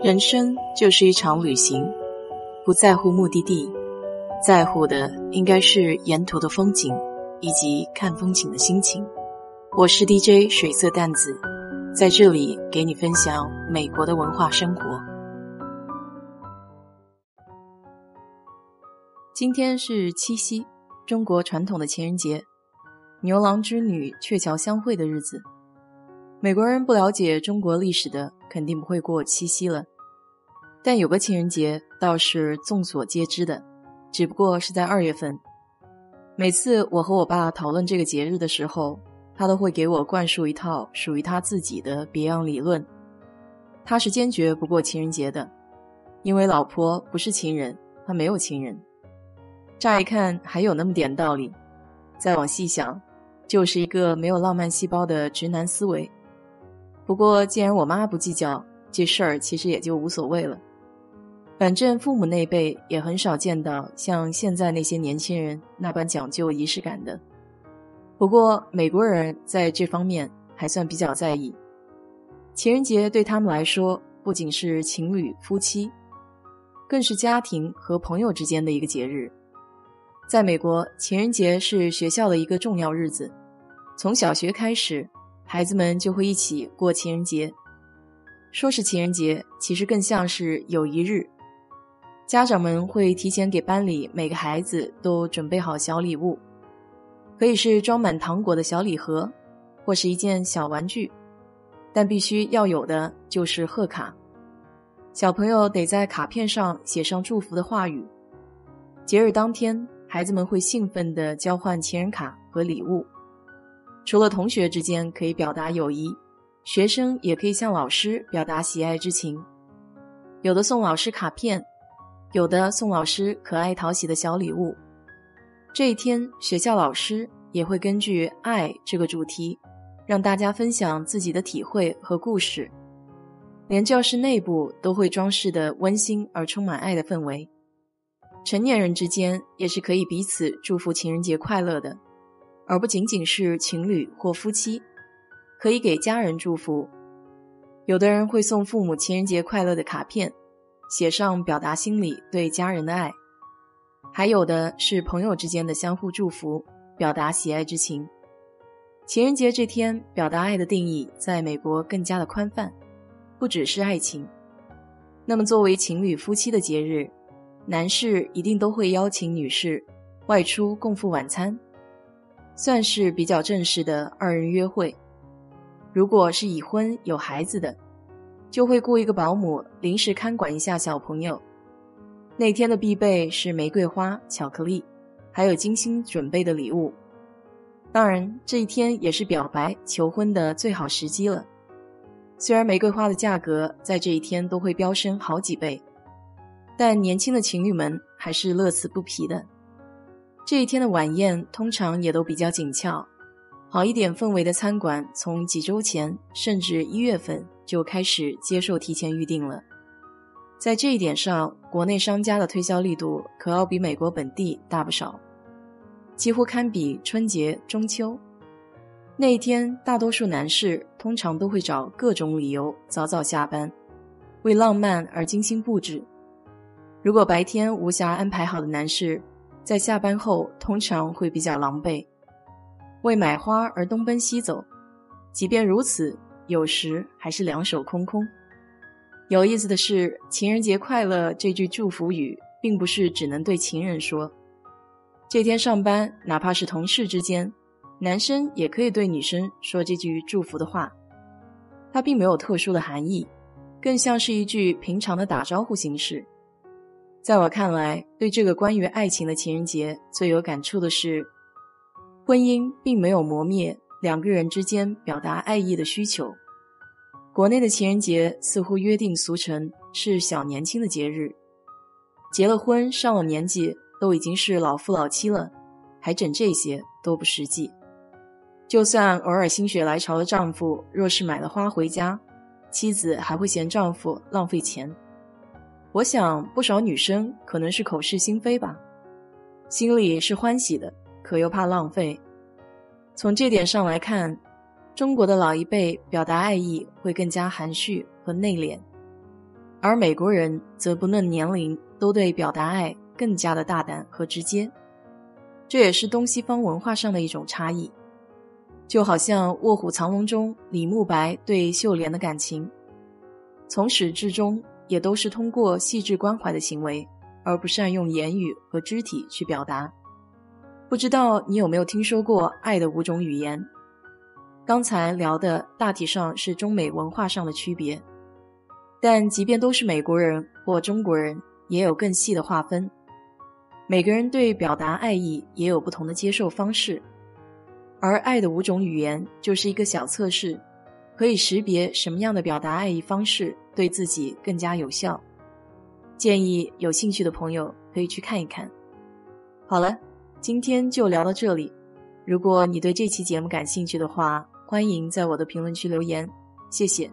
人生就是一场旅行，不在乎目的地，在乎的应该是沿途的风景以及看风景的心情。我是 DJ 水色淡子，在这里给你分享美国的文化生活。今天是七夕，中国传统的情人节，牛郎织女鹊桥相会的日子。美国人不了解中国历史的，肯定不会过七夕了。但有个情人节倒是众所皆知的，只不过是在二月份。每次我和我爸讨论这个节日的时候，他都会给我灌输一套属于他自己的别样理论。他是坚决不过情人节的，因为老婆不是情人，他没有情人。乍一看还有那么点道理，再往细想，就是一个没有浪漫细胞的直男思维。不过，既然我妈不计较这事儿，其实也就无所谓了。反正父母那辈也很少见到像现在那些年轻人那般讲究仪式感的。不过，美国人在这方面还算比较在意。情人节对他们来说，不仅是情侣、夫妻，更是家庭和朋友之间的一个节日。在美国，情人节是学校的一个重要日子，从小学开始。孩子们就会一起过情人节。说是情人节，其实更像是友谊日。家长们会提前给班里每个孩子都准备好小礼物，可以是装满糖果的小礼盒，或是一件小玩具，但必须要有的就是贺卡。小朋友得在卡片上写上祝福的话语。节日当天，孩子们会兴奋地交换情人卡和礼物。除了同学之间可以表达友谊，学生也可以向老师表达喜爱之情。有的送老师卡片，有的送老师可爱讨喜的小礼物。这一天，学校老师也会根据“爱”这个主题，让大家分享自己的体会和故事。连教室内部都会装饰的温馨而充满爱的氛围。成年人之间也是可以彼此祝福情人节快乐的。而不仅仅是情侣或夫妻，可以给家人祝福。有的人会送父母情人节快乐的卡片，写上表达心里对家人的爱；还有的是朋友之间的相互祝福，表达喜爱之情。情人节这天，表达爱的定义在美国更加的宽泛，不只是爱情。那么，作为情侣夫妻的节日，男士一定都会邀请女士外出共赴晚餐。算是比较正式的二人约会。如果是已婚有孩子的，就会雇一个保姆临时看管一下小朋友。那天的必备是玫瑰花、巧克力，还有精心准备的礼物。当然，这一天也是表白求婚的最好时机了。虽然玫瑰花的价格在这一天都会飙升好几倍，但年轻的情侣们还是乐此不疲的。这一天的晚宴通常也都比较紧俏，好一点氛围的餐馆从几周前甚至一月份就开始接受提前预订了。在这一点上，国内商家的推销力度可要比美国本地大不少，几乎堪比春节、中秋。那一天，大多数男士通常都会找各种理由早早下班，为浪漫而精心布置。如果白天无暇安排好的男士，在下班后，通常会比较狼狈，为买花而东奔西走。即便如此，有时还是两手空空。有意思的是，“情人节快乐”这句祝福语，并不是只能对情人说。这天上班，哪怕是同事之间，男生也可以对女生说这句祝福的话。它并没有特殊的含义，更像是一句平常的打招呼形式。在我看来，对这个关于爱情的情人节最有感触的是，婚姻并没有磨灭两个人之间表达爱意的需求。国内的情人节似乎约定俗成，是小年轻的节日，结了婚上了年纪都已经是老夫老妻了，还整这些都不实际。就算偶尔心血来潮的丈夫若是买了花回家，妻子还会嫌丈夫浪费钱。我想，不少女生可能是口是心非吧，心里是欢喜的，可又怕浪费。从这点上来看，中国的老一辈表达爱意会更加含蓄和内敛。而美国人则不论年龄，都对表达爱更加的大胆和直接。这也是东西方文化上的一种差异。就好像《卧虎藏龙》中李慕白对秀莲的感情，从始至终也都是通过细致关怀的行为，而不善用言语和肢体去表达。不知道你有没有听说过爱的五种语言？刚才聊的大体上是中美文化上的区别，但即便都是美国人或中国人，也有更细的划分。每个人对表达爱意也有不同的接受方式。而爱的五种语言就是一个小测试，可以识别什么样的表达爱意方式对自己更加有效。建议有兴趣的朋友可以去看一看。好了，今天就聊到这里。如果你对这期节目感兴趣的话，欢迎在我的评论区留言，谢谢。